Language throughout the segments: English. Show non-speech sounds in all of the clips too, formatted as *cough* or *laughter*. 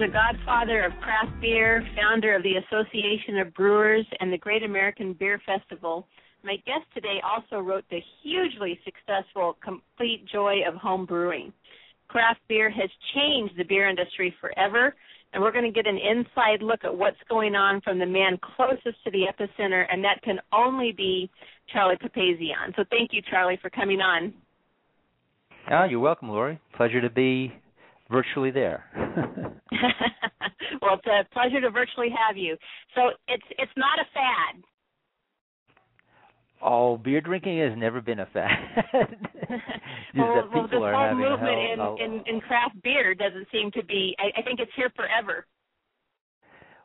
The godfather of craft beer, founder of the Association of Brewers, and the Great American Beer Festival, my guest today also wrote the hugely successful Complete Joy of Home Brewing. Craft beer has changed the beer industry forever, and we're going to get an inside look at what's going on from the man closest to the epicenter, and that can only be Charlie Papazian. So thank you, Charlie, for coming on. Oh, you're welcome, Lori. Pleasure to be virtually there. *laughs* well, it's a pleasure to virtually have you. So it's it's not a fad. Oh, beer drinking has never been a fad. *laughs* well, well, this whole movement in, in in craft beer doesn't seem to be. I, I think it's here forever.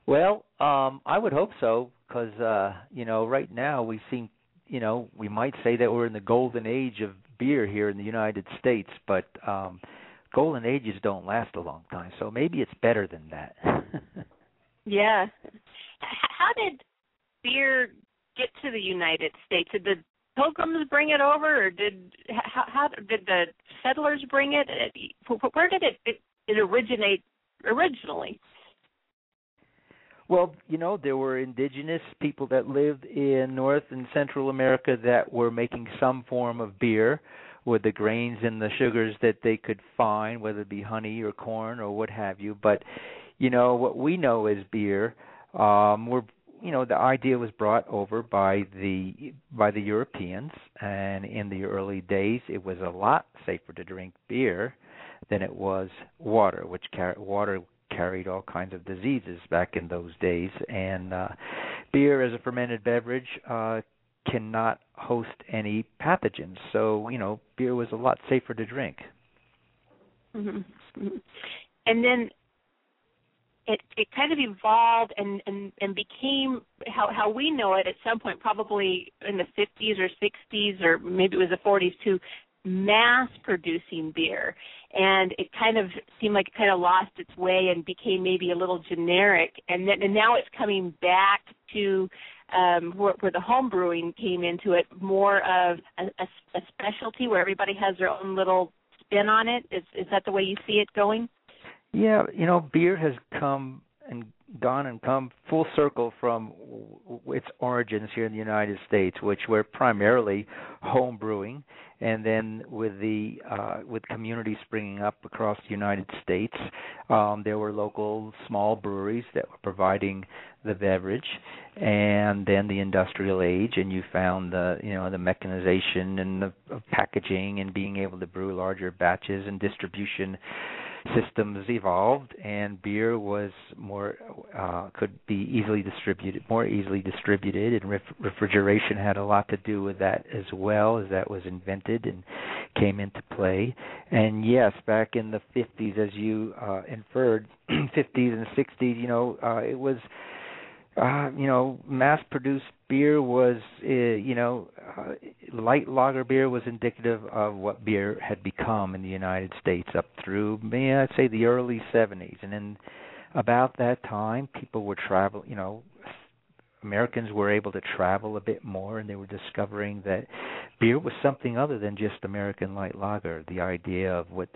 Well, um, I would hope so, because uh, you know, right now we seem, you know, we might say that we're in the golden age of beer here in the United States, but um, golden ages don't last a long time, so maybe it's better than that. *laughs* yeah. How did beer get to the United States? Did the Pilgrims bring it over, or did how, how did the settlers bring it? Where did it it, it originate originally? Well, you know, there were indigenous people that lived in North and Central America that were making some form of beer with the grains and the sugars that they could find, whether it be honey or corn or what have you. But you know what we know as beer, um, we're you know the idea was brought over by the by the Europeans, and in the early days it was a lot safer to drink beer than it was water, which car- water carried all kinds of diseases back in those days, and uh, beer as a fermented beverage uh, cannot host any pathogens. So, you know, beer was a lot safer to drink. Mm-hmm. *laughs* And then it it kind of evolved and and and became how how we know it at some point probably in the 50s or 60s or maybe it was the 40s too mass producing beer and it kind of seemed like it kind of lost its way and became maybe a little generic and then and now it's coming back to um, where, where the home brewing came into it, more of a, a, a specialty where everybody has their own little spin on it. Is is that the way you see it going? Yeah, you know, beer has come and gone and come full circle from its origins here in the United States, which were primarily home brewing, and then with the uh, with communities springing up across the United States, um, there were local small breweries that were providing the beverage, and then the industrial age, and you found the you know the mechanization and the packaging and being able to brew larger batches and distribution systems evolved and beer was more uh, could be easily distributed more easily distributed and ref- refrigeration had a lot to do with that as well as that was invented and came into play. And yes back in the 50s as you uh, inferred *clears throat* 50s and 60s you know uh, it was uh, you know, mass-produced beer was, uh, you know, uh, light lager beer was indicative of what beer had become in the United States up through, may I'd say, the early '70s, and then about that time, people were travel, you know, Americans were able to travel a bit more, and they were discovering that beer was something other than just American light lager. The idea of what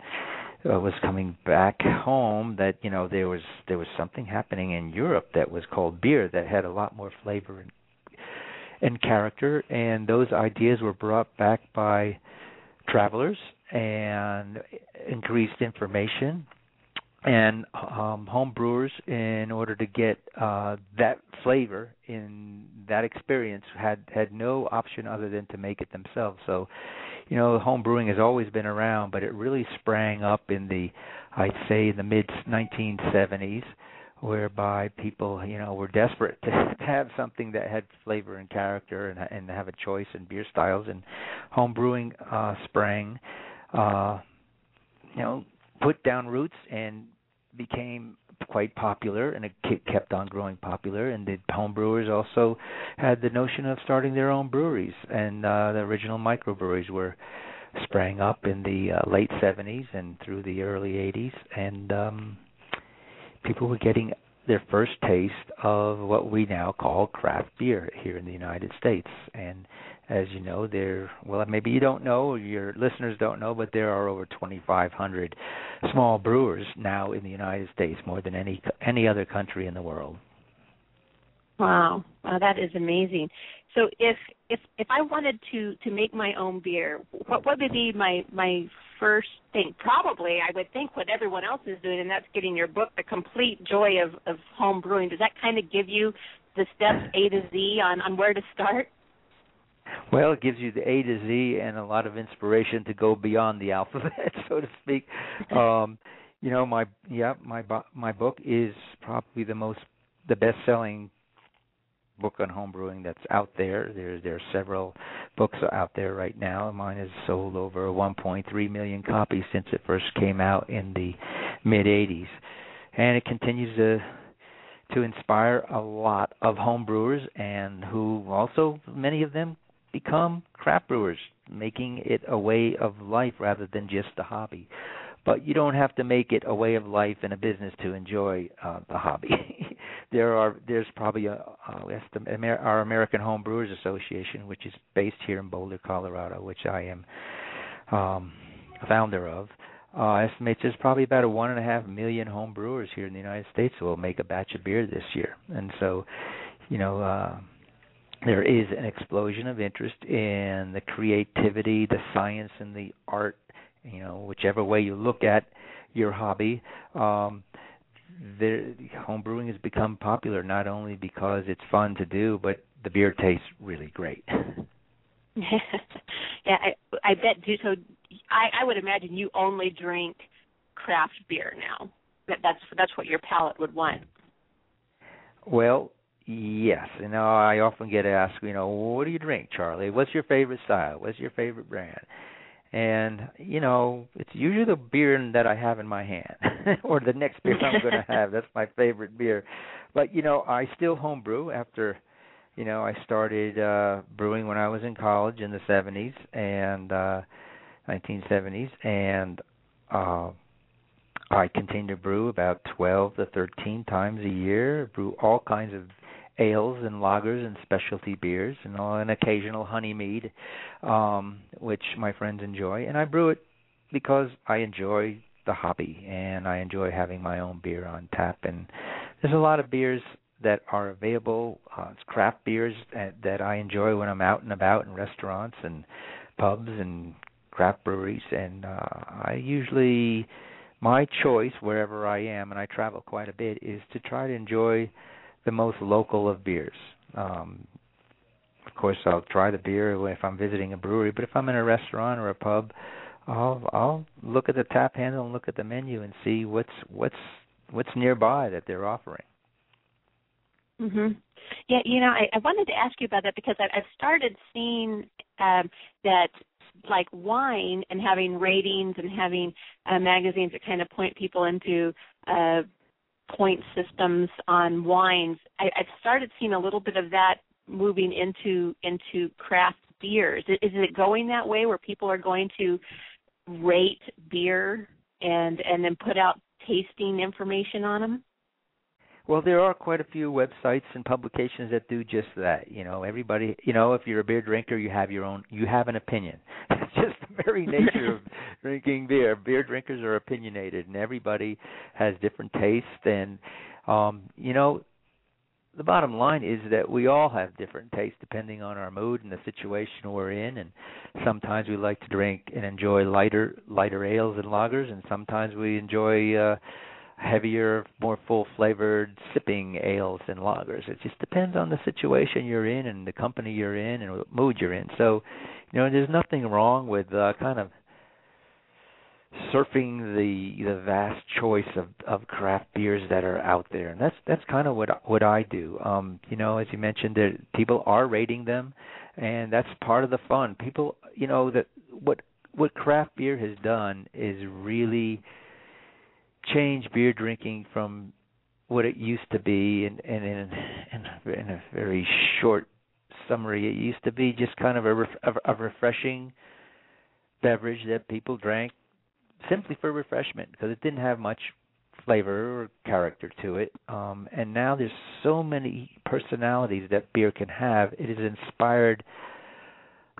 uh, was coming back home that you know there was there was something happening in Europe that was called beer that had a lot more flavor and and character. And those ideas were brought back by travelers and increased information and um home brewers in order to get uh that flavor in that experience had had no option other than to make it themselves. So you know, home brewing has always been around, but it really sprang up in the, I'd say, the mid 1970s, whereby people, you know, were desperate to, *laughs* to have something that had flavor and character and and have a choice in beer styles, and home brewing uh, sprang, uh, you know, put down roots and became quite popular and it kept on growing popular. And the home brewers also had the notion of starting their own breweries. And uh the original microbreweries were sprang up in the uh, late 70s and through the early 80s and um people were getting their first taste of what we now call craft beer here in the United States. And as you know, there well maybe you don't know, your listeners don't know, but there are over 2,500 small brewers now in the United States, more than any any other country in the world. Wow, wow, that is amazing. So if if if I wanted to to make my own beer, what what would be my my first thing? Probably, I would think what everyone else is doing, and that's getting your book, The Complete Joy of of Home Brewing. Does that kind of give you the steps A to Z on on where to start? Well, it gives you the A to Z and a lot of inspiration to go beyond the alphabet, *laughs* so to speak. Um, you know, my yeah, my my book is probably the most the best-selling book on homebrewing that's out there. There there are several books out there right now. Mine has sold over 1.3 million copies since it first came out in the mid 80s, and it continues to to inspire a lot of homebrewers and who also many of them become craft brewers, making it a way of life rather than just a hobby. But you don't have to make it a way of life and a business to enjoy uh, the hobby. *laughs* there are there's probably a, uh, our American Home Brewers Association, which is based here in Boulder, Colorado, which I am um, founder of. Uh, estimates there's probably about a one and a half million home brewers here in the United States who will make a batch of beer this year, and so, you know, uh, there is an explosion of interest in the creativity, the science, and the art. You know, whichever way you look at your hobby, um, the home brewing has become popular not only because it's fun to do, but the beer tastes really great. *laughs* yeah, I, I bet. Do so. I, I would imagine you only drink craft beer now. That that's that's what your palate would want. Well, Yes, you know I often get asked, you know, what do you drink, Charlie? What's your favorite style? What's your favorite brand? And you know, it's usually the beer that I have in my hand, *laughs* or the next beer I'm going *laughs* to have. That's my favorite beer. But you know, I still homebrew after, you know, I started uh brewing when I was in college in the 70s and uh 1970s, and uh I continue to brew about 12 to 13 times a year. Brew all kinds of ales and lagers and specialty beers and an occasional honey mead, um, which my friends enjoy. And I brew it because I enjoy the hobby and I enjoy having my own beer on tap. And there's a lot of beers that are available. Uh, it's craft beers that, that I enjoy when I'm out and about in restaurants and pubs and craft breweries. And uh, I usually my choice wherever I am, and I travel quite a bit, is to try to enjoy the most local of beers. Um, of course, I'll try the beer if I'm visiting a brewery, but if I'm in a restaurant or a pub, I'll I'll look at the tap handle and look at the menu and see what's what's what's nearby that they're offering. Mhm. Yeah, you know, I, I wanted to ask you about that because I, I've started seeing um, that like wine and having ratings and having uh, magazines that kind of point people into uh, point systems on wines. I, I've started seeing a little bit of that moving into into craft beers. Is, is it going that way where people are going to rate beer and and then put out tasting information on them? Well, there are quite a few websites and publications that do just that. You know, everybody, you know, if you're a beer drinker, you have your own, you have an opinion. *laughs* It's just the very nature of *laughs* drinking beer. Beer drinkers are opinionated, and everybody has different tastes. And, um, you know, the bottom line is that we all have different tastes depending on our mood and the situation we're in and sometimes we like to drink and enjoy lighter lighter ales and lagers and sometimes we enjoy uh heavier, more full flavored sipping ales and lagers. It just depends on the situation you're in and the company you're in and what mood you're in. So, you know, there's nothing wrong with uh, kind of surfing the the vast choice of of craft beers that are out there and that's that's kind of what what I do um you know as you mentioned that people are rating them and that's part of the fun people you know that what what craft beer has done is really changed beer drinking from what it used to be, and, and in, in, in a very short summary, it used to be just kind of a, ref, a, a refreshing beverage that people drank simply for refreshment because it didn't have much flavor or character to it. Um, and now there's so many personalities that beer can have. It has inspired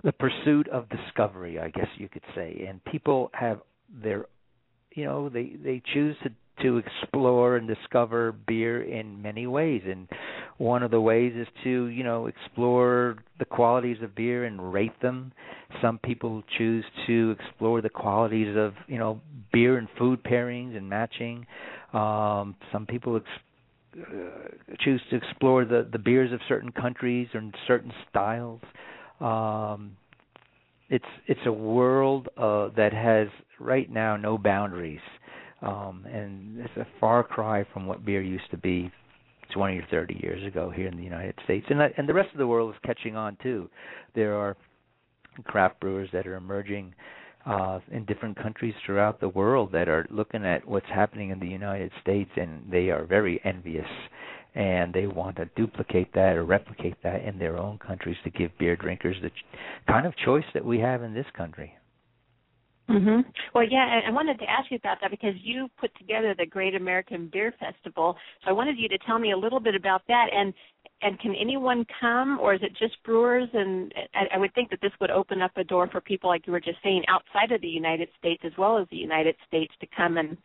the pursuit of discovery, I guess you could say. And people have their, you know, they they choose to to explore and discover beer in many ways. And one of the ways is to you know explore the qualities of beer and rate them. Some people choose to explore the qualities of you know beer and food pairings and matching. Um some people ex- uh, choose to explore the the beers of certain countries and certain styles. Um it's it's a world uh that has right now no boundaries um, and it's a far cry from what beer used to be 20 or 30 years ago here in the United States, and and the rest of the world is catching on too. There are craft brewers that are emerging uh, in different countries throughout the world that are looking at what's happening in the United States, and they are very envious, and they want to duplicate that or replicate that in their own countries to give beer drinkers the kind of choice that we have in this country. Mm-hmm. Well, yeah, I wanted to ask you about that because you put together the Great American Beer Festival. So I wanted you to tell me a little bit about that. And and can anyone come, or is it just brewers? And I, I would think that this would open up a door for people, like you were just saying, outside of the United States as well as the United States, to come and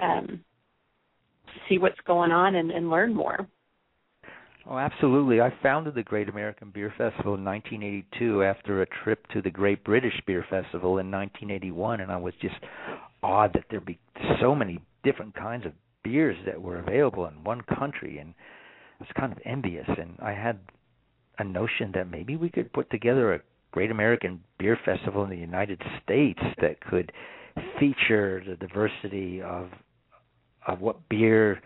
um, see what's going on and, and learn more. Oh, absolutely. I founded the Great American Beer Festival in 1982 after a trip to the Great British Beer Festival in 1981, and I was just awed that there'd be so many different kinds of beers that were available in one country, and I was kind of envious. And I had a notion that maybe we could put together a Great American Beer Festival in the United States that could feature the diversity of of what beer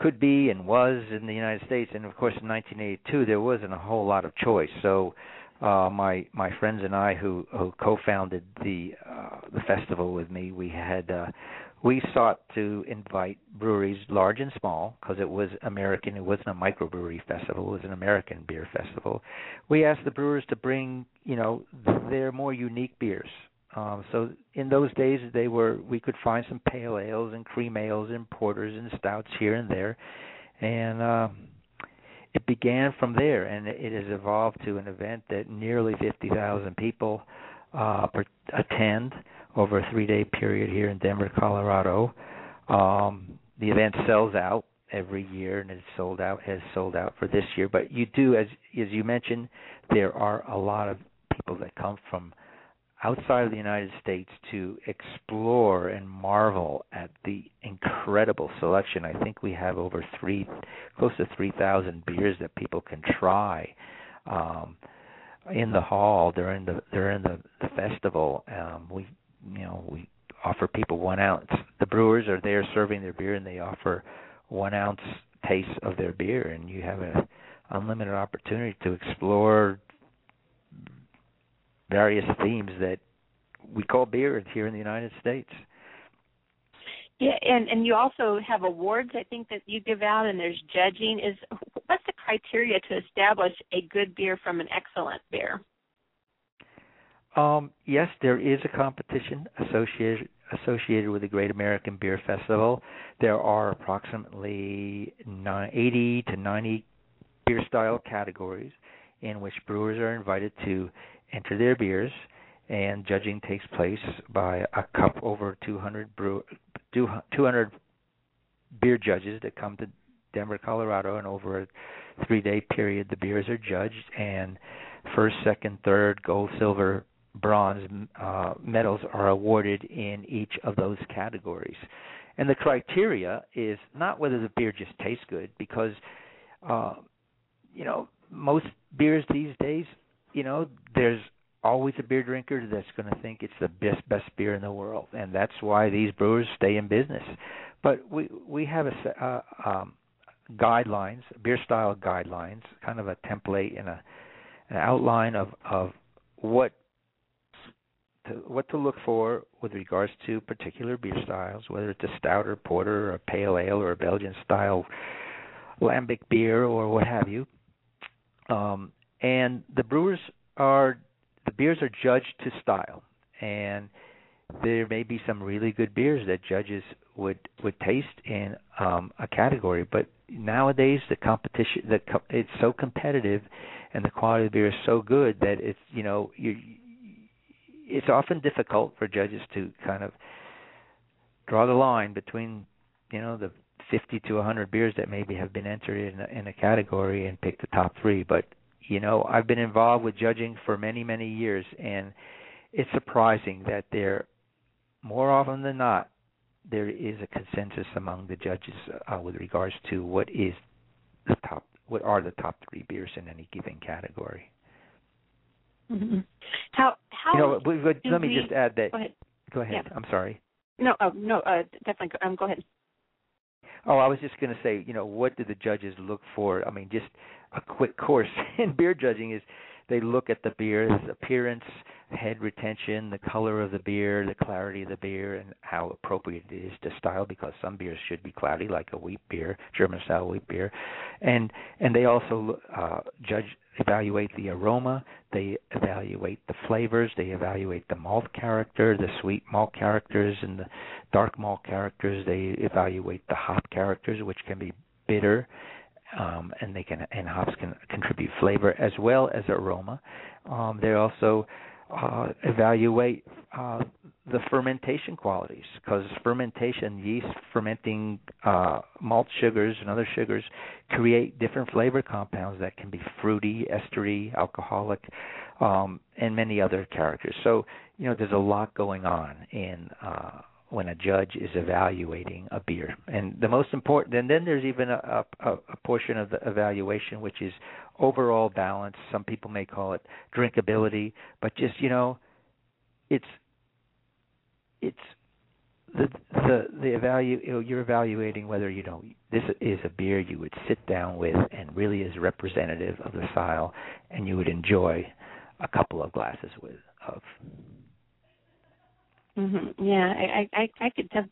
could be and was in the United States. And of course, in 1982, there wasn't a whole lot of choice. So, uh, my my friends and I, who who co-founded the uh, the festival with me, we had uh, we sought to invite breweries, large and small, because it was American. It wasn't a microbrewery festival. It was an American beer festival. We asked the brewers to bring, you know, their more unique beers. Um, so in those days, they were we could find some pale ales and cream ales and porters and stouts here and there, and um, it began from there. And it has evolved to an event that nearly 50,000 people uh, attend over a three-day period here in Denver, Colorado. Um, the event sells out every year, and it's sold out has sold out for this year. But you do, as as you mentioned, there are a lot of people that come from outside of the United States to explore and marvel at the incredible selection. I think we have over three, close to three thousand beers that people can try um, in the hall during the during the, the festival. Um, we, you know, we offer people one ounce. The brewers are there serving their beer, and they offer one ounce taste of their beer, and you have an unlimited opportunity to explore various themes that we call beer here in the United States. Yeah, and and you also have awards I think that you give out, and there's judging. Is what's the criteria to establish a good beer from an excellent beer? Um, yes, there is a competition associated associated with the Great American Beer Festival. There are approximately 80 to 90 beer style categories in which brewers are invited to enter their beers, and judging takes place by a cup over 200 brew 200 beer judges that come to Denver, Colorado, and over a three-day period, the beers are judged, and first, second, third, gold, silver, bronze uh, medals are awarded in each of those categories. And the criteria is not whether the beer just tastes good, because uh, you know most beers these days you know, there's always a beer drinker that's going to think it's the best best beer in the world, and that's why these brewers stay in business. But we we have a uh, um, guidelines, beer style guidelines, kind of a template and a an outline of of what to, what to look for with regards to particular beer styles, whether it's a stout or porter or a pale ale or a Belgian style lambic beer or what have you. Um, and the brewers are the beers are judged to style, and there may be some really good beers that judges would would taste in um, a category, but nowadays the competition the it's so competitive, and the quality of the beer is so good that it's you know you it's often difficult for judges to kind of draw the line between you know the 50 to 100 beers that maybe have been entered in a, in a category and pick the top three. But you know, I've been involved with judging for many many years, and it's surprising that there, more often than not, there is a consensus among the judges uh, with regards to what is the top, what are the top three beers in any given category. Mm-hmm. How how? You know, let me we, just add that. Go ahead. Go ahead. Yeah. I'm sorry. No, oh, no, uh, definitely. Um, go ahead. Oh, I was just going to say, you know, what do the judges look for? I mean, just a quick course *laughs* in beer judging is they look at the beer's appearance, head retention, the color of the beer, the clarity of the beer, and how appropriate it is to style. Because some beers should be cloudy, like a wheat beer, German style wheat beer, and and they also uh, judge evaluate the aroma, they evaluate the flavors, they evaluate the malt character, the sweet malt characters, and the dark malt characters. They evaluate the hop characters, which can be bitter um, and they can and hops can contribute flavor as well as aroma. Um, they also uh, evaluate uh, the fermentation qualities because fermentation, yeast fermenting uh, malt sugars and other sugars create different flavor compounds that can be fruity, estery, alcoholic, um, and many other characters. So you know there's a lot going on in uh, when a judge is evaluating a beer. And the most important, and then there's even a, a, a portion of the evaluation which is overall balance. Some people may call it drinkability, but just you know, it's it's the the the evalu you're evaluating whether you know this is a beer you would sit down with and really is representative of the style and you would enjoy a couple of glasses with of Mm-hmm. Yeah, I, I I could def-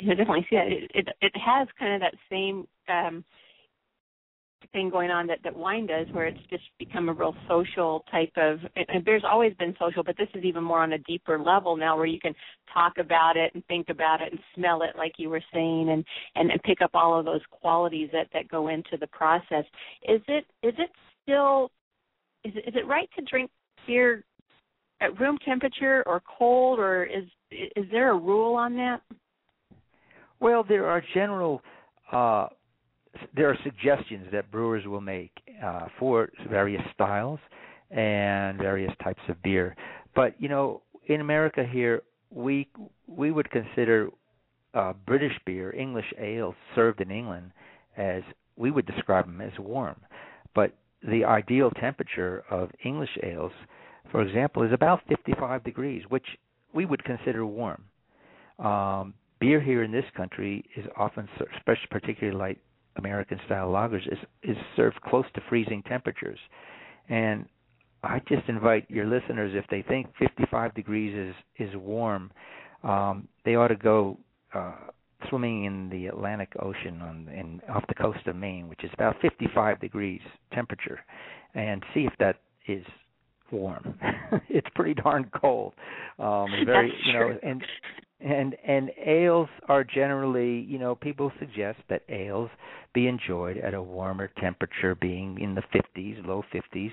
you know, definitely see that. It, it it has kind of that same um thing going on that that wine does, where it's just become a real social type of. And beer's always been social, but this is even more on a deeper level now, where you can talk about it and think about it and smell it, like you were saying, and and, and pick up all of those qualities that that go into the process. Is it is it still is it, is it right to drink beer at room temperature or cold, or is is there a rule on that? Well, there are general uh, there are suggestions that brewers will make uh, for various styles and various types of beer. But you know, in America here, we we would consider uh, British beer, English ale served in England, as we would describe them as warm. But the ideal temperature of English ales for example, is about 55 degrees, which we would consider warm. Um, beer here in this country is often, especially particularly like American style lagers, is is served close to freezing temperatures. And I just invite your listeners, if they think 55 degrees is is warm, um, they ought to go uh, swimming in the Atlantic Ocean on in off the coast of Maine, which is about 55 degrees temperature, and see if that is warm. *laughs* it's pretty darn cold. Um very you know and and and ales are generally you know people suggest that ales be enjoyed at a warmer temperature being in the 50s low 50s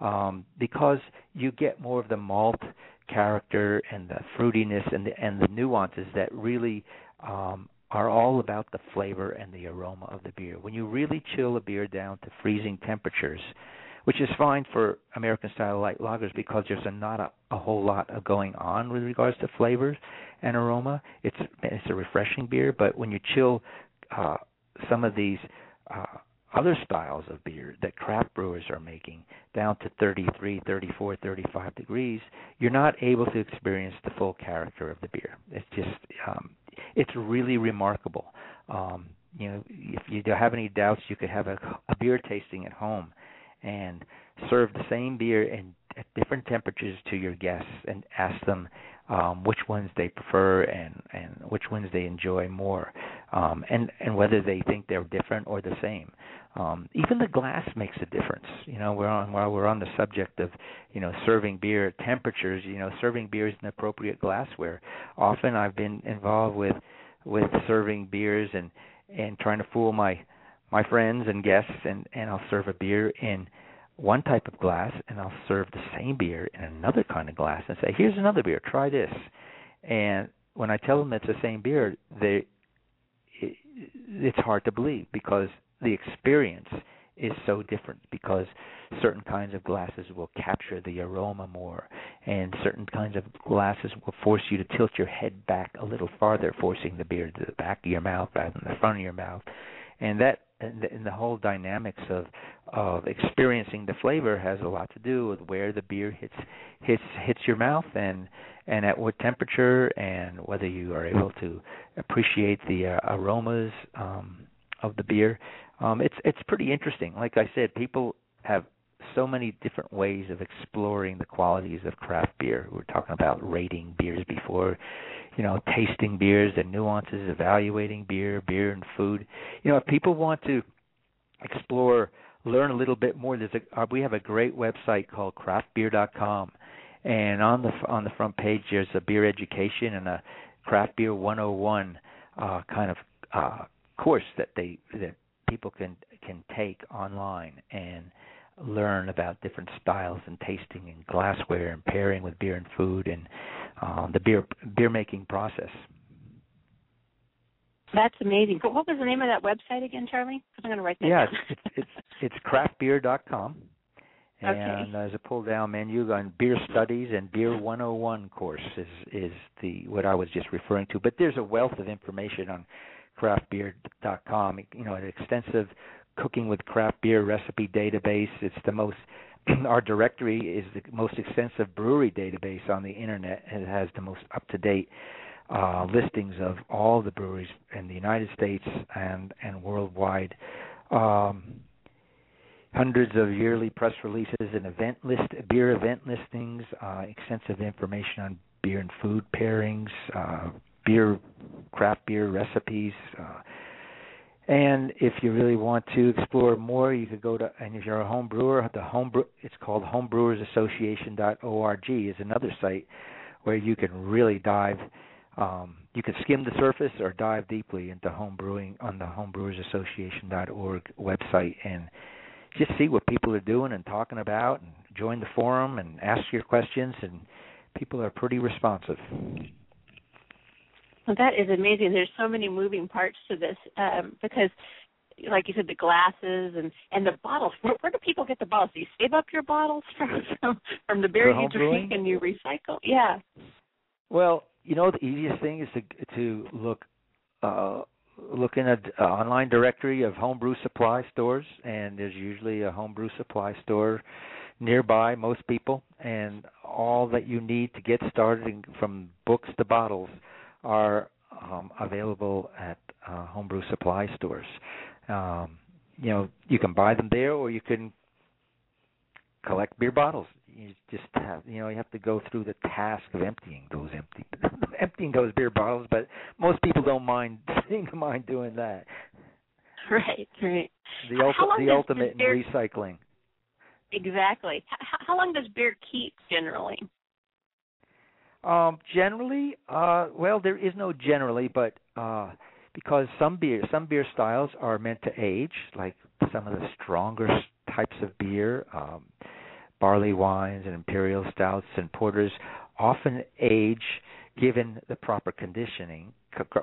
um because you get more of the malt character and the fruitiness and the and the nuances that really um are all about the flavor and the aroma of the beer. When you really chill a beer down to freezing temperatures which is fine for American style light lagers because there's a, not a, a whole lot of going on with regards to flavors and aroma. It's it's a refreshing beer, but when you chill uh, some of these uh, other styles of beer that craft brewers are making down to 33, 34, 35 degrees, you're not able to experience the full character of the beer. It's just um, it's really remarkable. Um, you know, if you have any doubts, you could have a, a beer tasting at home and serve the same beer and at different temperatures to your guests and ask them um, which ones they prefer and and which ones they enjoy more, um, and and whether they think they're different or the same. Um, even the glass makes a difference. You know, we're on while we're on the subject of you know serving beer at temperatures. You know, serving beers in appropriate glassware. Often I've been involved with with serving beers and and trying to fool my my friends and guests and and I'll serve a beer in one type of glass and I'll serve the same beer in another kind of glass and say, "Here's another beer. Try this." And when I tell them it's the same beer, they it, it's hard to believe because the experience is so different because certain kinds of glasses will capture the aroma more and certain kinds of glasses will force you to tilt your head back a little farther forcing the beer to the back of your mouth rather than the front of your mouth and that and the, and the whole dynamics of of experiencing the flavor has a lot to do with where the beer hits hits hits your mouth and and at what temperature and whether you are able to appreciate the uh, aromas um of the beer. Um it's it's pretty interesting. Like i said people have so many different ways of exploring the qualities of craft beer. We were talking about rating beers before you know, tasting beers, the nuances, evaluating beer, beer and food. You know, if people want to explore, learn a little bit more, there's a uh, we have a great website called craftbeer.com, and on the on the front page there's a beer education and a craft beer 101 uh, kind of uh, course that they that people can can take online and learn about different styles and tasting and glassware and pairing with beer and food and uh, the beer beer making process. That's amazing. But what was the name of that website again, Charlie? I'm going to write that yeah, down. it's it's it's craftbeer.com. *laughs* Okay. And there's a pull down menu on beer studies and beer 101 course is is the what I was just referring to. But there's a wealth of information on craftbeer.com. You know, an extensive cooking with craft beer recipe database. It's the most *clears throat* our directory is the most extensive brewery database on the internet. It has the most up to date uh, listings of all the breweries in the United States and and worldwide. Um, hundreds of yearly press releases and event list beer event listings, uh, extensive information on beer and food pairings, uh, beer craft beer recipes. Uh, and if you really want to explore more, you could go to and if you're a home brewer, the home brew, it's called homebrewersassociation.org is another site where you can really dive um, you can skim the surface or dive deeply into home brewing on the homebrewersassociation.org website and just see what people are doing and talking about and join the forum and ask your questions and people are pretty responsive. Well, that is amazing. There's so many moving parts to this um, because, like you said, the glasses and and the bottles. Where, where do people get the bottles? Do you save up your bottles *laughs* from from, from the beer you drink and you recycle? Yeah. Well, you know, the easiest thing is to to look uh, look in an online directory of homebrew supply stores, and there's usually a homebrew supply store nearby most people, and all that you need to get started from books to bottles are um, available at uh, homebrew supply stores. Um, you know, you can buy them there, or you can collect beer bottles. You just have, you know, you have to go through the task of emptying those empty, *laughs* emptying those beer bottles. But most people don't mind, *laughs* seem to mind doing that. Right, right. The, ulti- the ultimate in recycling. Exactly. How, how long does beer keep generally? Um, generally, uh, well, there is no generally, but uh, because some beer, some beer styles are meant to age, like some of the stronger types of beer, um, barley wines and imperial stouts and porters, often age given the proper conditioning,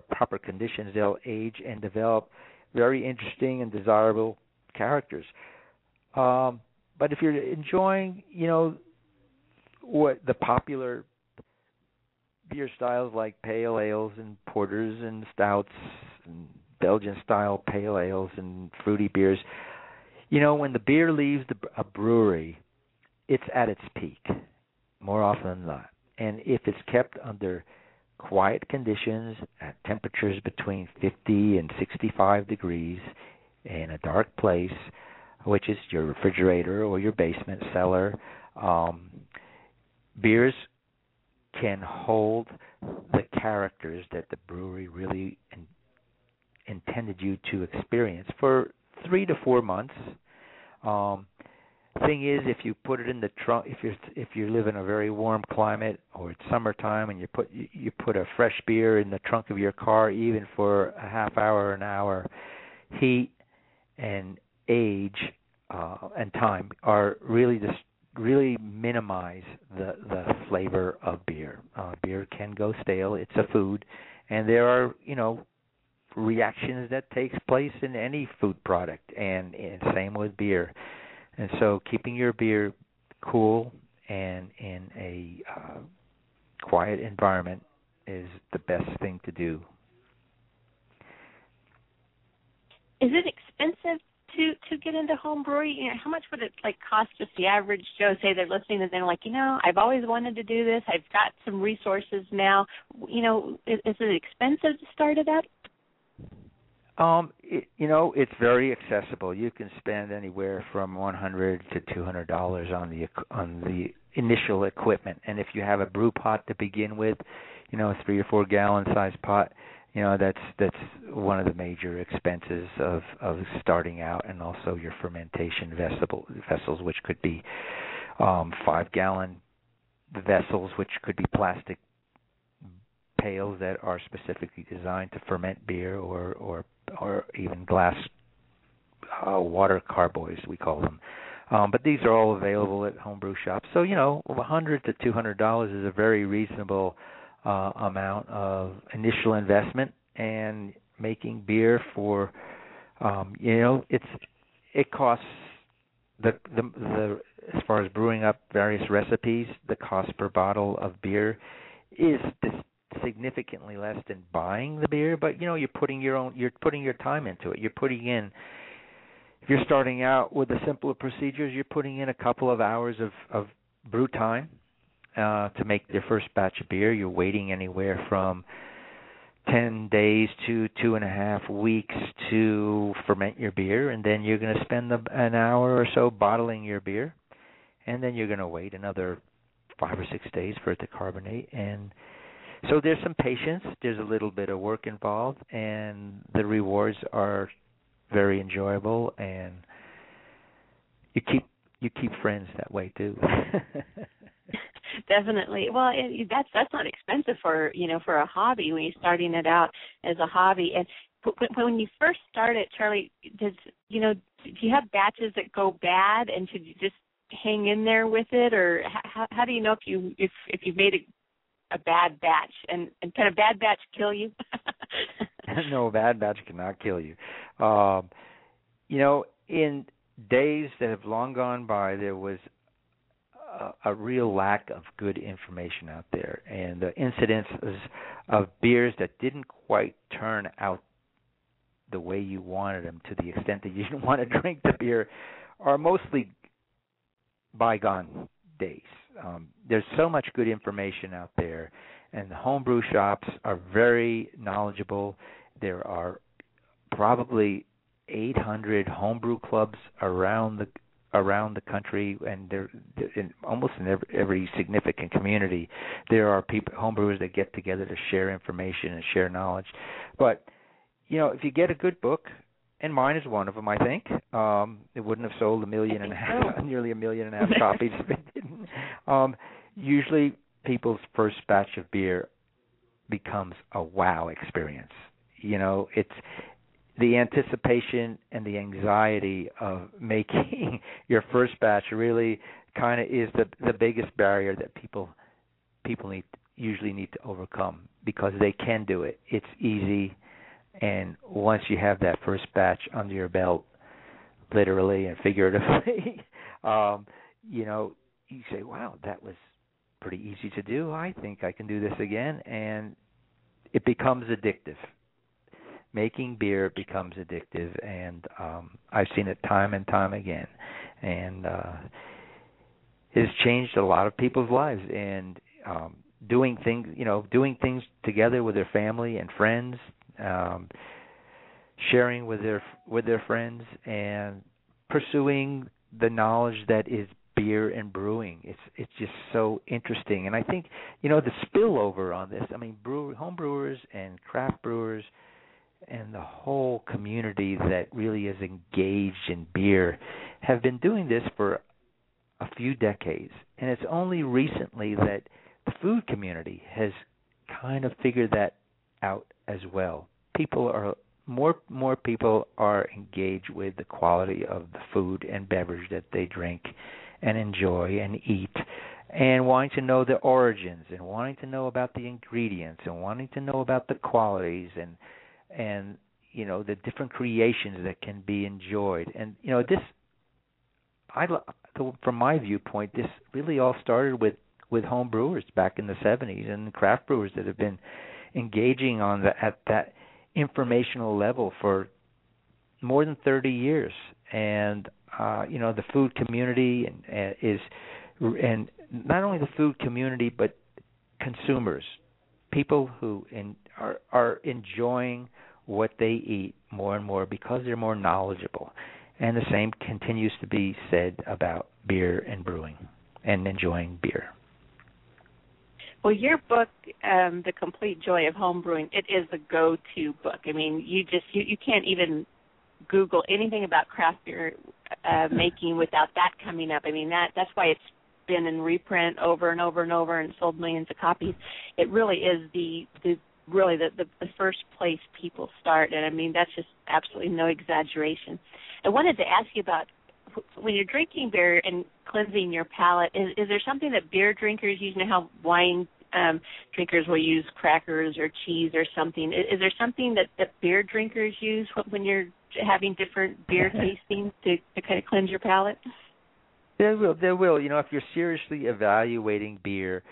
proper conditions. They'll age and develop very interesting and desirable characters. Um, but if you're enjoying, you know, what the popular beer styles like pale ales and porters and stouts and Belgian style pale ales and fruity beers. You know, when the beer leaves the, a brewery, it's at its peak more often than not. And if it's kept under quiet conditions at temperatures between 50 and 65 degrees in a dark place, which is your refrigerator or your basement cellar, Um, beers can hold the characters that the brewery really in, intended you to experience for three to four months. Um, thing is, if you put it in the trunk, if you if you live in a very warm climate or it's summertime and you put you, you put a fresh beer in the trunk of your car, even for a half hour, an hour, heat and age uh, and time are really just really minimize the the flavor of beer. Uh, beer can go stale; it's a food, and there are you know reactions that takes place in any food product, and, and same with beer. And so, keeping your beer cool and in a uh, quiet environment is the best thing to do. Is it expensive to to get into home brewery? You know, how much would it like cost just the average Joe? Say they're listening and they're like, you know, I've always wanted to do this. I've got some resources now. You know, is, is it expensive to start it up? Um, it, you know, it's very accessible. You can spend anywhere from one hundred to two hundred dollars on the on the initial equipment, and if you have a brew pot to begin with, you know, a three or four gallon size pot, you know that's that's one of the major expenses of of starting out and also your fermentation vessel vessels which could be um five gallon vessels which could be plastic pails that are specifically designed to ferment beer or or or even glass uh, water carboys we call them. Um, but these are all available at homebrew shops. So you know hundred to two hundred dollars is a very reasonable amount of initial investment and making beer for um you know it's it costs the the the as far as brewing up various recipes the cost per bottle of beer is significantly less than buying the beer but you know you're putting your own you're putting your time into it. You're putting in if you're starting out with the simpler procedures you're putting in a couple of hours of of brew time uh, to make your first batch of beer. You're waiting anywhere from 10 days to two and a half weeks to ferment your beer, and then you're going to spend an hour or so bottling your beer, and then you're going to wait another five or six days for it to carbonate. And so there's some patience, there's a little bit of work involved, and the rewards are very enjoyable, and you keep you keep friends that way too. *laughs* definitely. Well, it, that's that's not expensive for you know for a hobby when you're starting it out as a hobby. And when you first start it, Charlie, does you know do you have batches that go bad, and should you just hang in there with it, or how how do you know if you if if you've made a, a bad batch, and and can a bad batch kill you? *laughs* no, a bad batch cannot kill you. Um, you know, in days that have long gone by, there was a, a real lack of good information out there, and the incidences of beers that didn't quite turn out the way you wanted them, to the extent that you didn't want to *laughs* drink the beer, are mostly bygone days. Um, there's so much good information out there, and the homebrew shops are very knowledgeable. There are probably 800 homebrew clubs around the around the country, and there, in almost in every, every significant community, there are people homebrewers that get together to share information and share knowledge. But you know, if you get a good book, and mine is one of them, I think. Um, it wouldn't have sold a million and a half, *laughs* nearly a million and a half copies if it didn't. Um, usually, people's first batch of beer becomes a wow experience. You know, it's the anticipation and the anxiety of making *laughs* your first batch really kind of is the the biggest barrier that people people need usually need to overcome because they can do it. It's easy and once you have that first batch under your belt literally and figuratively *laughs* um you know you say wow that was pretty easy to do. I think I can do this again and it becomes addictive making beer becomes addictive and um I've seen it time and time again and uh it's changed a lot of people's lives and um doing things you know doing things together with their family and friends um sharing with their with their friends and pursuing the knowledge that is beer and brewing. It's it's just so interesting, and I think you know the spillover on this. I mean, brewer, home brewers and craft brewers, and the whole community that really is engaged in beer have been doing this for a few decades, and it's only recently that the food community has kind of figured that out as well. People are more more people are engaged with the quality of the food and beverage that they drink and enjoy and eat and wanting to know the origins and wanting to know about the ingredients and wanting to know about the qualities and and you know the different creations that can be enjoyed. And you know this i from my viewpoint this really all started with with home brewers back in the 70s and craft brewers that have been engaging on the at that informational level for more than 30 years. And uh you know the food community and, and is and not only the food community but consumers people who in, are are enjoying what they eat more and more because they're more knowledgeable and the same continues to be said about beer and brewing and enjoying beer well, your book, um, "The Complete Joy of Home Brewing, it is a go-to book. I mean, you just you, you can't even Google anything about craft beer uh, *laughs* making without that coming up. I mean, that that's why it's been in reprint over and over and over and sold millions of copies. It really is the the really the, the the first place people start, and I mean that's just absolutely no exaggeration. I wanted to ask you about when you're drinking beer and cleansing your palate. Is is there something that beer drinkers use? You know how wine um, drinkers will use crackers or cheese or something. Is, is there something that, that beer drinkers use when you're having different beer *laughs* tastings to, to kind of cleanse your palate? There will. There will. You know, if you're seriously evaluating beer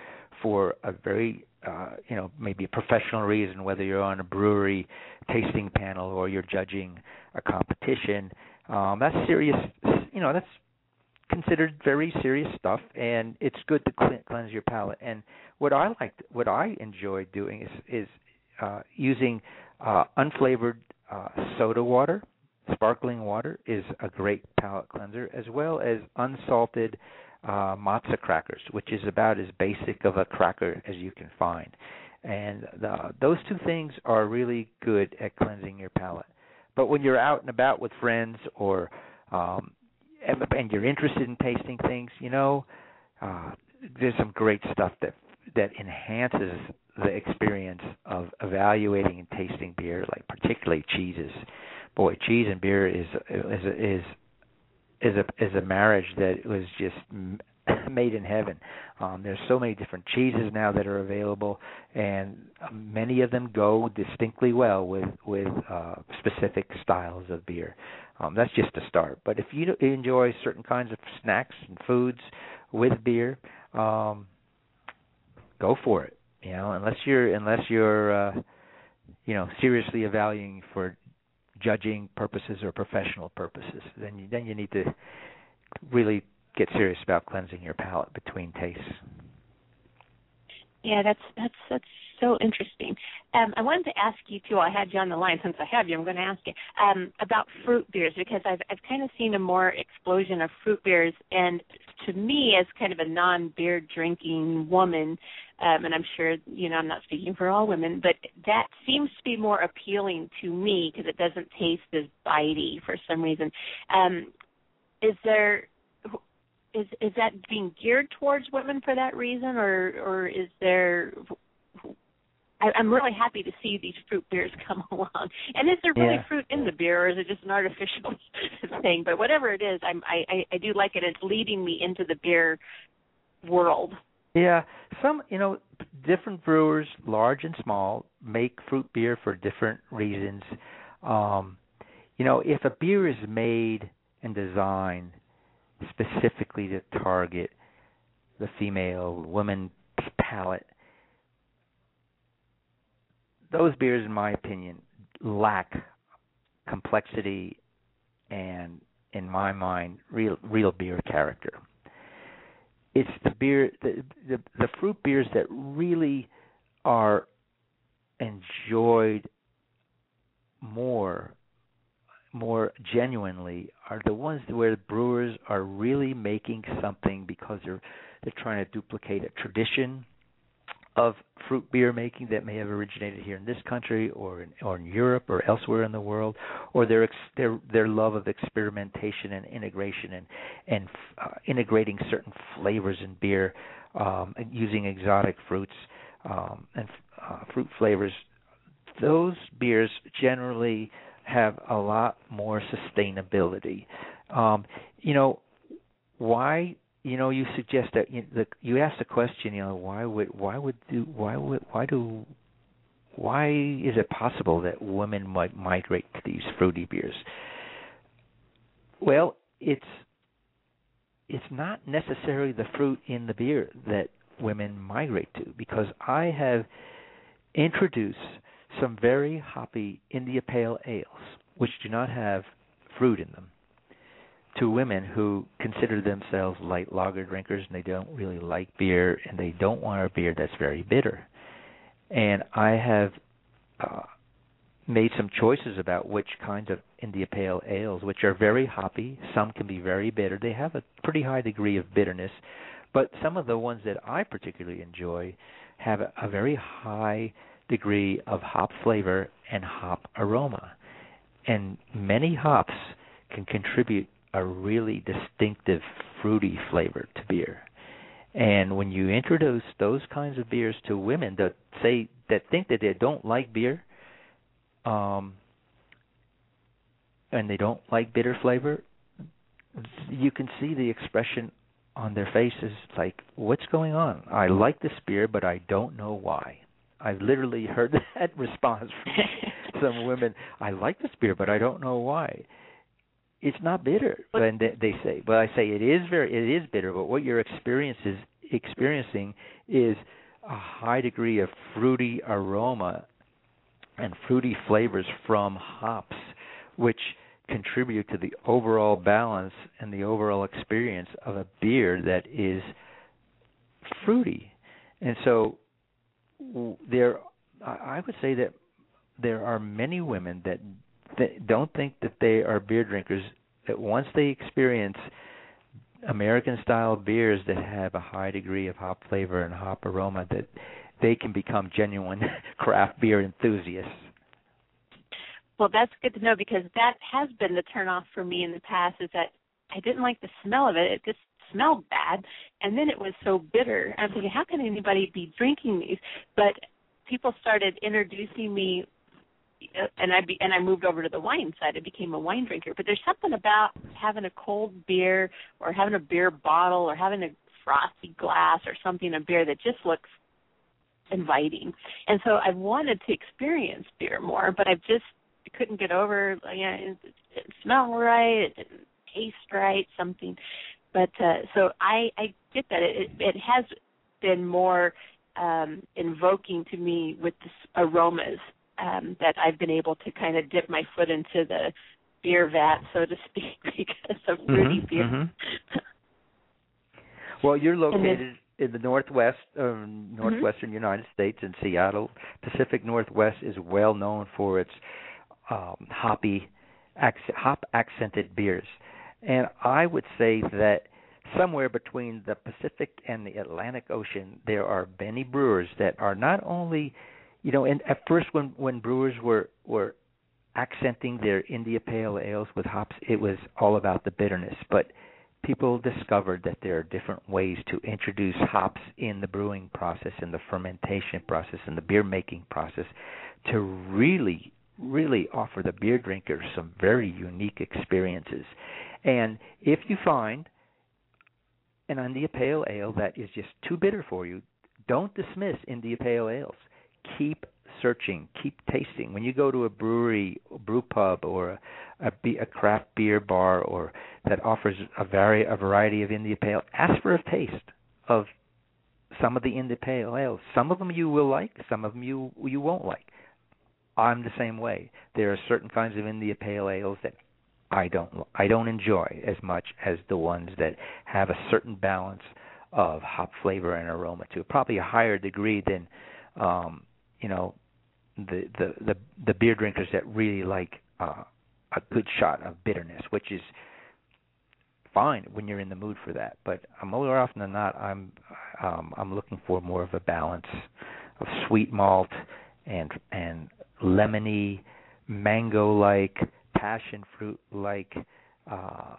for a very uh, you know, maybe a professional reason, whether you're on a brewery tasting panel or you're judging a competition, um, that's serious. You know, that's considered very serious stuff, and it's good to cleanse your palate. And what I like, what I enjoy doing is is uh, using uh, unflavored uh, soda water. Sparkling water is a great palate cleanser, as well as unsalted uh, matzo crackers, which is about as basic of a cracker as you can find. And the, those two things are really good at cleansing your palate. But when you're out and about with friends or um, and, and you're interested in tasting things, you know, uh, there's some great stuff that that enhances the experience of evaluating and tasting beer, like particularly cheeses. Boy, cheese and beer is is is is a is a marriage that was just *laughs* made in heaven. Um, there's so many different cheeses now that are available, and many of them go distinctly well with with uh, specific styles of beer. Um, that's just a start. But if you enjoy certain kinds of snacks and foods with beer, um, go for it. You know, unless you're unless you're uh, you know seriously evaluating for judging purposes or professional purposes, then you, then you need to really get serious about cleansing your palate between tastes. Yeah, that's that's that's so interesting. Um, I wanted to ask you too. I had you on the line. Since I have you, I'm going to ask you um, about fruit beers because I've I've kind of seen a more explosion of fruit beers, and to me, as kind of a non-beer drinking woman, um, and I'm sure you know I'm not speaking for all women, but that seems to be more appealing to me because it doesn't taste as bitey for some reason. Um, is there is is that being geared towards women for that reason, or or is there I, I'm really happy to see these fruit beers *laughs* come along. And is there really yeah. fruit in the beer, or is it just an artificial *laughs* thing? But whatever it is, I'm, I, I I do like it. It's leading me into the beer world. Yeah, some you know different brewers, large and small, make fruit beer for different reasons. Um, you know, if a beer is made and designed specifically to target the female woman palate, those beers, in my opinion, lack complexity and, in my mind, real real beer character. It's the beer, the, the the fruit beers that really are enjoyed more more genuinely are the ones where the brewers are really making something because they're they're trying to duplicate a tradition of fruit beer making that may have originated here in this country or in, or in Europe or elsewhere in the world, or their their their love of experimentation and integration and and uh, integrating certain flavors in beer, um, using exotic fruits um, and uh, fruit flavors. Those beers generally have a lot more sustainability. Um, you know, why you know you suggest that you, the, you asked the question you know why would why would do why would why do why is it possible that women might migrate to these fruity beers? Well it's it's not necessarily the fruit in the beer that women migrate to because i have introduced some very hoppy india pale ales which do not have fruit in them to women who consider themselves light lager drinkers and they don't really like beer and they don't want a beer that's very bitter. And I have uh, made some choices about which kinds of India Pale Ales, which are very hoppy. Some can be very bitter. They have a pretty high degree of bitterness, but some of the ones that I particularly enjoy have a, a very high degree of hop flavor and hop aroma. And many hops can contribute a really distinctive fruity flavor to beer. And when you introduce those kinds of beers to women that say that think that they don't like beer, um, and they don't like bitter flavor, you can see the expression on their faces like, "What's going on? I like this beer, but I don't know why." I've literally heard *laughs* that response from *laughs* some women. I like this beer, but I don't know why it's not bitter when they, they say. But I say it is very it is bitter. But what you're experiences experiencing is a high degree of fruity aroma and fruity flavors from hops, which contribute to the overall balance and the overall experience of a beer that is fruity. And so there I would say that there are many women that th- don't think that they are beer drinkers that once they experience American style beers that have a high degree of hop flavor and hop aroma that they can become genuine *laughs* craft beer enthusiasts. Well, that's good to know because that has been the turnoff for me in the past is that I didn't like the smell of it. It just smelled bad and then it was so bitter. I'm thinking, how can anybody be drinking these? But people started introducing me and I be, and I moved over to the wine side. I became a wine drinker. But there's something about having a cold beer or having a beer bottle or having a frosty glass or something of beer that just looks inviting. And so I wanted to experience beer more, but I just couldn't get over. Yeah, it, it didn't right. It didn't taste right. Something. But uh, so I I get that it it has been more um invoking to me with the aromas um, that I've been able to kind of dip my foot into the beer vat, so to speak, *laughs* because of mm-hmm, beer. Mm-hmm. *laughs* well, you're located in the northwest, um, northwestern mm-hmm. United States, in Seattle. Pacific Northwest is well known for its um, hoppy, hop accented beers, and I would say that somewhere between the Pacific and the Atlantic Ocean, there are many brewers that are not only you know, and at first when when brewers were were accenting their India Pale ales with hops, it was all about the bitterness. But people discovered that there are different ways to introduce hops in the brewing process, in the fermentation process, in the beer making process, to really, really offer the beer drinker some very unique experiences. And if you find an India Pale Ale that is just too bitter for you, don't dismiss India Pale Ales keep searching, keep tasting. When you go to a brewery, a brew pub, or a, a, craft beer bar, or that offers a, vari- a variety of India Pale, ask for a taste of some of the India Pale ales. Some of them you will like, some of them you you won't like. I'm the same way. There are certain kinds of India Pale ales that I don't I don't enjoy as much as the ones that have a certain balance of hop flavor and aroma to probably a higher degree than um you know the the the, the beer drinkers that really like uh a good shot of bitterness, which is fine when you're in the mood for that. But more often than not, I'm um, I'm looking for more of a balance of sweet malt and and lemony, mango-like, passion fruit-like uh,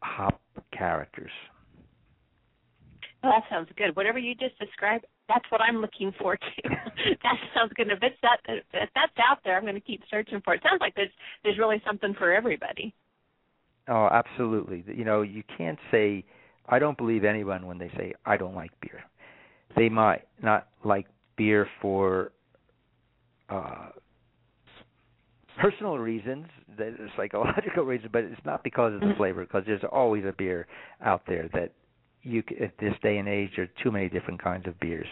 hop characters. Well, that sounds good. Whatever you just described, that's what I'm looking for too. *laughs* that sounds good. If it's that, if that's out there, I'm going to keep searching for it. Sounds like there's there's really something for everybody. Oh, absolutely. You know, you can't say I don't believe anyone when they say I don't like beer. They might not like beer for uh personal reasons, psychological *laughs* reasons, but it's not because of the mm-hmm. flavor. Because there's always a beer out there that you at this day and age there are too many different kinds of beers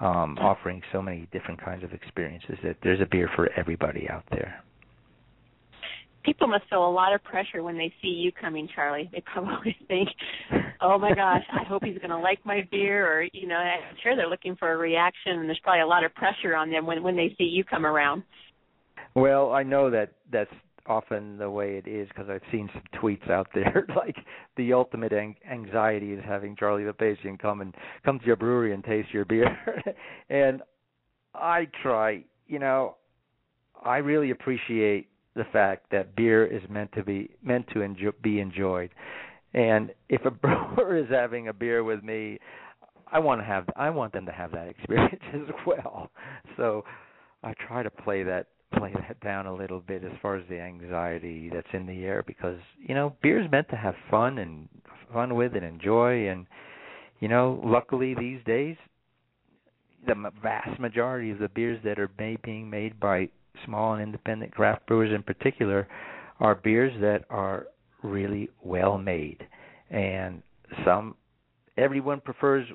um offering so many different kinds of experiences that there's a beer for everybody out there people must feel a lot of pressure when they see you coming, Charlie. They probably *laughs* think, "Oh my gosh, I hope he's going to like my beer," or you know, I'm sure they're looking for a reaction, and there's probably a lot of pressure on them when when they see you come around. Well, I know that that's often the way it is because I've seen some tweets out there *laughs* like the ultimate ang- anxiety is having Charlie Papazian come and come to your brewery and taste your beer, *laughs* and I try, you know, I really appreciate the fact that beer is meant to be meant to be enjoyed. And if a *laughs* brewer is having a beer with me, I want to have I want them to have that experience as well. So I try to play that play that down a little bit as far as the anxiety that's in the air because you know beer is meant to have fun and fun with and enjoy. And you know luckily these days the vast majority of the beers that are made, being made by small and independent craft brewers in particular are beers that are really well made. And some everyone prefers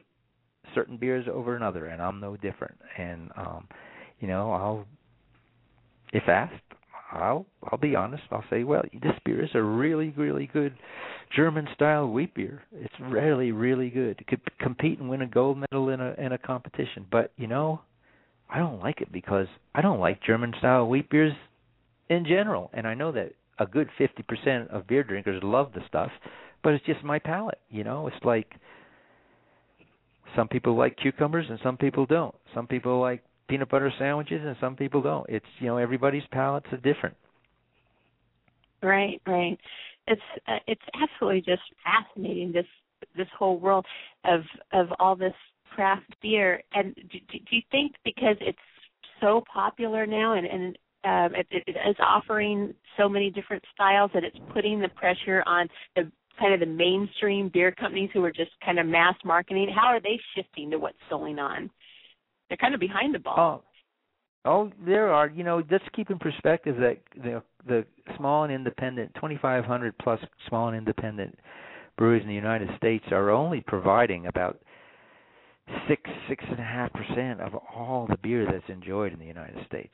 certain beers over another and I'm no different. And um you know I'll if asked I'll I'll be honest I'll say well this beer is a really really good German style wheat beer it's really really good it could compete and win a gold medal in a in a competition but you know I don't like it because I don't like German style wheat beers in general, and I know that a good 50% of beer drinkers love the stuff, but it's just my palate, you know? It's like some people like cucumbers and some people don't. Some people like peanut butter sandwiches and some people don't. It's, you know, everybody's palates are different. Right, right. It's uh, it's absolutely just fascinating this this whole world of of all this craft beer. And do, do you think because it's so popular now and, and um, it, it is offering so many different styles that it's putting the pressure on the kind of the mainstream beer companies who are just kind of mass marketing? How are they shifting to what's going on? They're kind of behind the ball. Oh, oh there are. You know, just keep in perspective that the the small and independent, 2,500 plus small and independent breweries in the United States are only providing about six six and a half percent of all the beer that's enjoyed in the United States.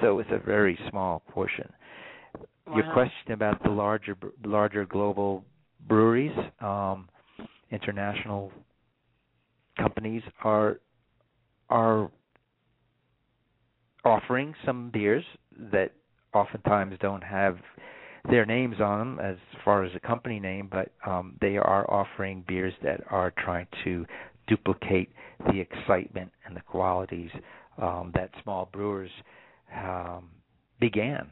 So it's a very small portion. Wow. Your question about the larger larger global breweries, um, international companies are are offering some beers that oftentimes don't have their names on them as far as a company name, but um, they are offering beers that are trying to duplicate the excitement and the qualities um, that small brewers um, began.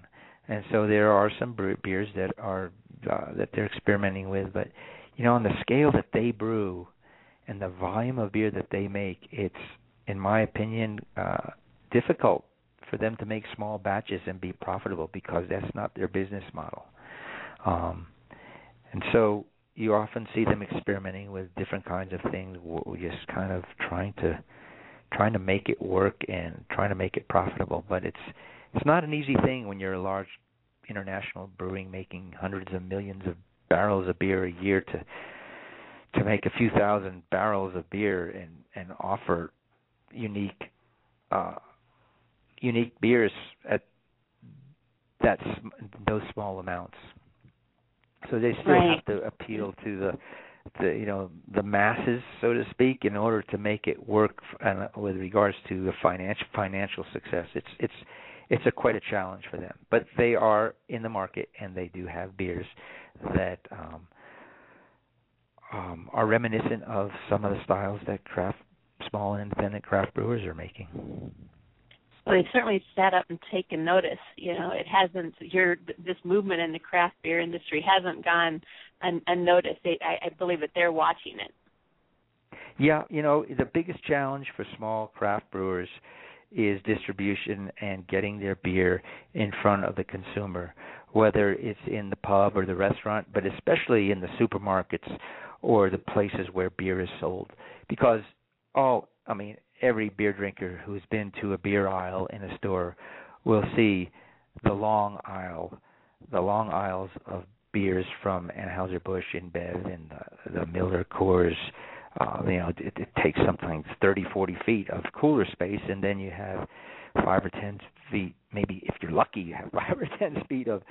And so there are some brew- beers that are uh, that they're experimenting with, but you know, on the scale that they brew and the volume of beer that they make, it's, in my opinion, uh, difficult for them to make small batches and be profitable because that's not their business model. Um, and so you often see them experimenting with different kinds of things, just kind of trying to trying to make it work and trying to make it profitable. But it's it's not an easy thing when you're a large international brewing making hundreds of millions of barrels of beer a year to to make a few thousand barrels of beer and and offer unique uh unique beers at that those small amounts so they still right. have to appeal to the the you know the masses so to speak in order to make it work uh, with regards to the financial financial success it's it's it's a quite a challenge for them. But they are in the market and they do have beers that um, um, are reminiscent of some of the styles that craft small and independent craft brewers are making. Well, they've certainly sat up and taken notice. You know, it hasn't. Your this movement in the craft beer industry hasn't gone un, unnoticed. They, I, I believe that they're watching it. Yeah, you know, the biggest challenge for small craft brewers is distribution and getting their beer in front of the consumer, whether it's in the pub or the restaurant, but especially in the supermarkets or the places where beer is sold. Because all, I mean, every beer drinker who's been to a beer aisle in a store will see the long aisle, the long aisles of beers from Anheuser-Busch, InBev, and the, the Miller Coors, uh, you know, it, it takes sometimes 30, 40 feet of cooler space, and then you have five or ten feet. Maybe if you're lucky, you have *laughs* five or ten feet of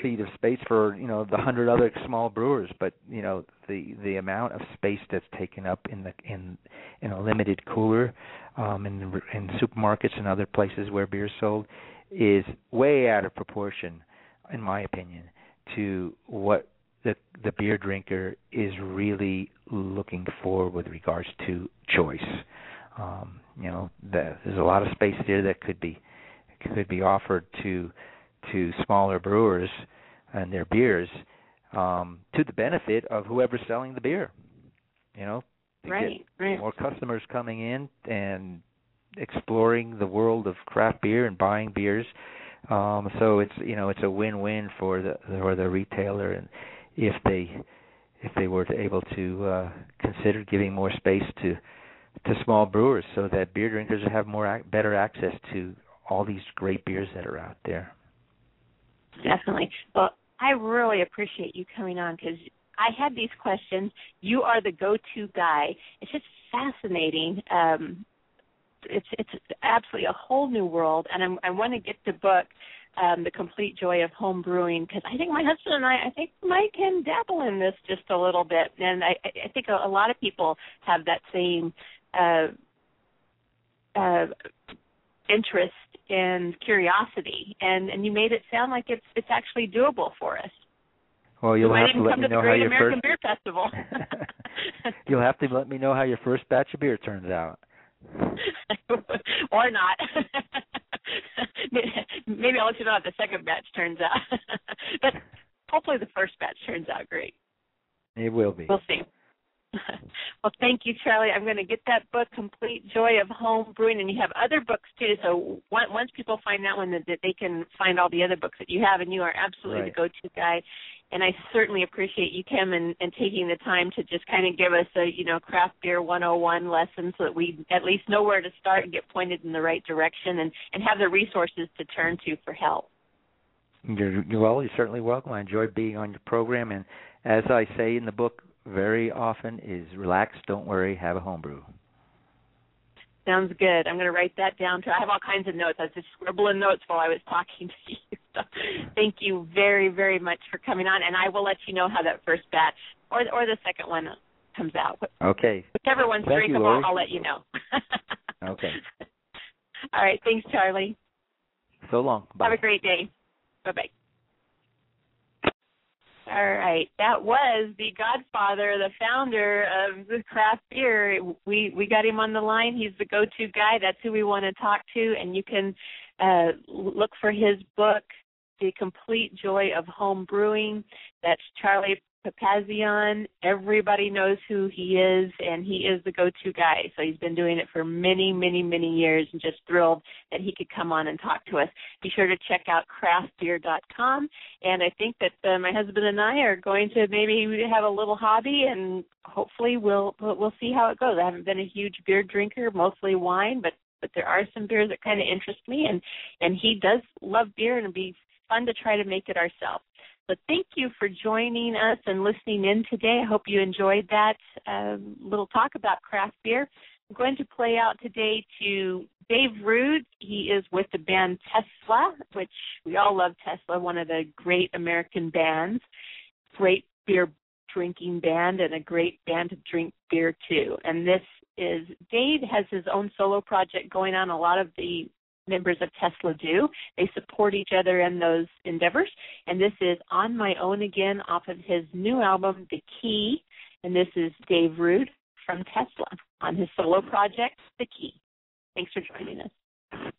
feet of space for you know the hundred other small brewers. But you know the the amount of space that's taken up in the in in a limited cooler um, in in supermarkets and other places where beer is sold is way out of proportion, in my opinion, to what the the beer drinker is really looking for with regards to choice. Um, you know, the, there's a lot of space there that could be could be offered to to smaller brewers and their beers um, to the benefit of whoever's selling the beer. You know, right, right. more customers coming in and exploring the world of craft beer and buying beers. Um, so it's you know it's a win-win for the for the retailer and if they if they were to able to uh, consider giving more space to to small brewers so that beer drinkers have more better access to all these great beers that are out there. Definitely. Well, I really appreciate you coming on because I had these questions. You are the go-to guy. It's just fascinating. Um, it's it's absolutely a whole new world, and I'm, I want to get the book um, the complete joy of home brewing because I think my husband and I I think Mike can dabble in this just a little bit, and I, I think a, a lot of people have that same uh, uh, interest and curiosity, and and you made it sound like it's it's actually doable for us. Well, you'll have to let me to know how your American first Beer Festival. *laughs* you'll have to let me know how your first batch of beer turns out. *laughs* or not. *laughs* Maybe I'll let you know how the second batch turns out. but hopefully the first batch turns out great. It will be. We'll see. *laughs* well, thank you, Charlie. I'm going to get that book, Complete Joy of Home Brewing, and you have other books too. So once people find that one, that they can find all the other books that you have, and you are absolutely right. the go-to guy and I certainly appreciate you, Kim, and, and taking the time to just kind of give us a you know craft beer 101 lesson, so that we at least know where to start and get pointed in the right direction, and and have the resources to turn to for help. You're, you're well. You're certainly welcome. I enjoy being on your program, and as I say in the book, very often is relax, don't worry, have a homebrew. Sounds good. I'm going to write that down too. I have all kinds of notes. I was just scribbling notes while I was talking to you. *laughs* So thank you very, very much for coming on, and I will let you know how that first batch or or the second one comes out. Okay. Whichever one's Thank drinkable, you, I'll let you know. *laughs* *laughs* okay. All right. Thanks, Charlie. So long. Bye. Have a great day. Bye bye. All right, that was the Godfather, the founder of the craft beer. We we got him on the line. He's the go-to guy. That's who we want to talk to, and you can uh, look for his book, The Complete Joy of Home Brewing. That's Charlie Papazian. Everybody knows who he is, and he is the go-to guy. So he's been doing it for many, many, many years, and just thrilled that he could come on and talk to us. Be sure to check out craftbeer.com, and I think that uh, my husband and I are going to maybe have a little hobby, and hopefully we'll we'll see how it goes. I haven't been a huge beer drinker, mostly wine, but but there are some beers that kind of interest me, and and he does love beer, and it'd be fun to try to make it ourselves. So thank you for joining us and listening in today. I hope you enjoyed that um, little talk about craft beer. I'm going to play out today to Dave Rude. He is with the band Tesla, which we all love Tesla, one of the great American bands. Great beer drinking band and a great band to drink beer too. And this is Dave has his own solo project going on. A lot of the members of Tesla do. They support each other in those endeavors. And this is On My Own Again off of his new album, The Key. And this is Dave Rude from Tesla on his solo project, The Key. Thanks for joining us.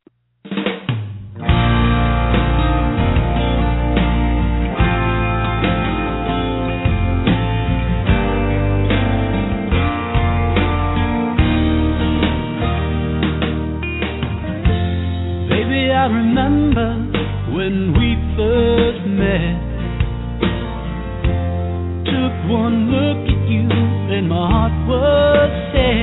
One look at you and my heart was set.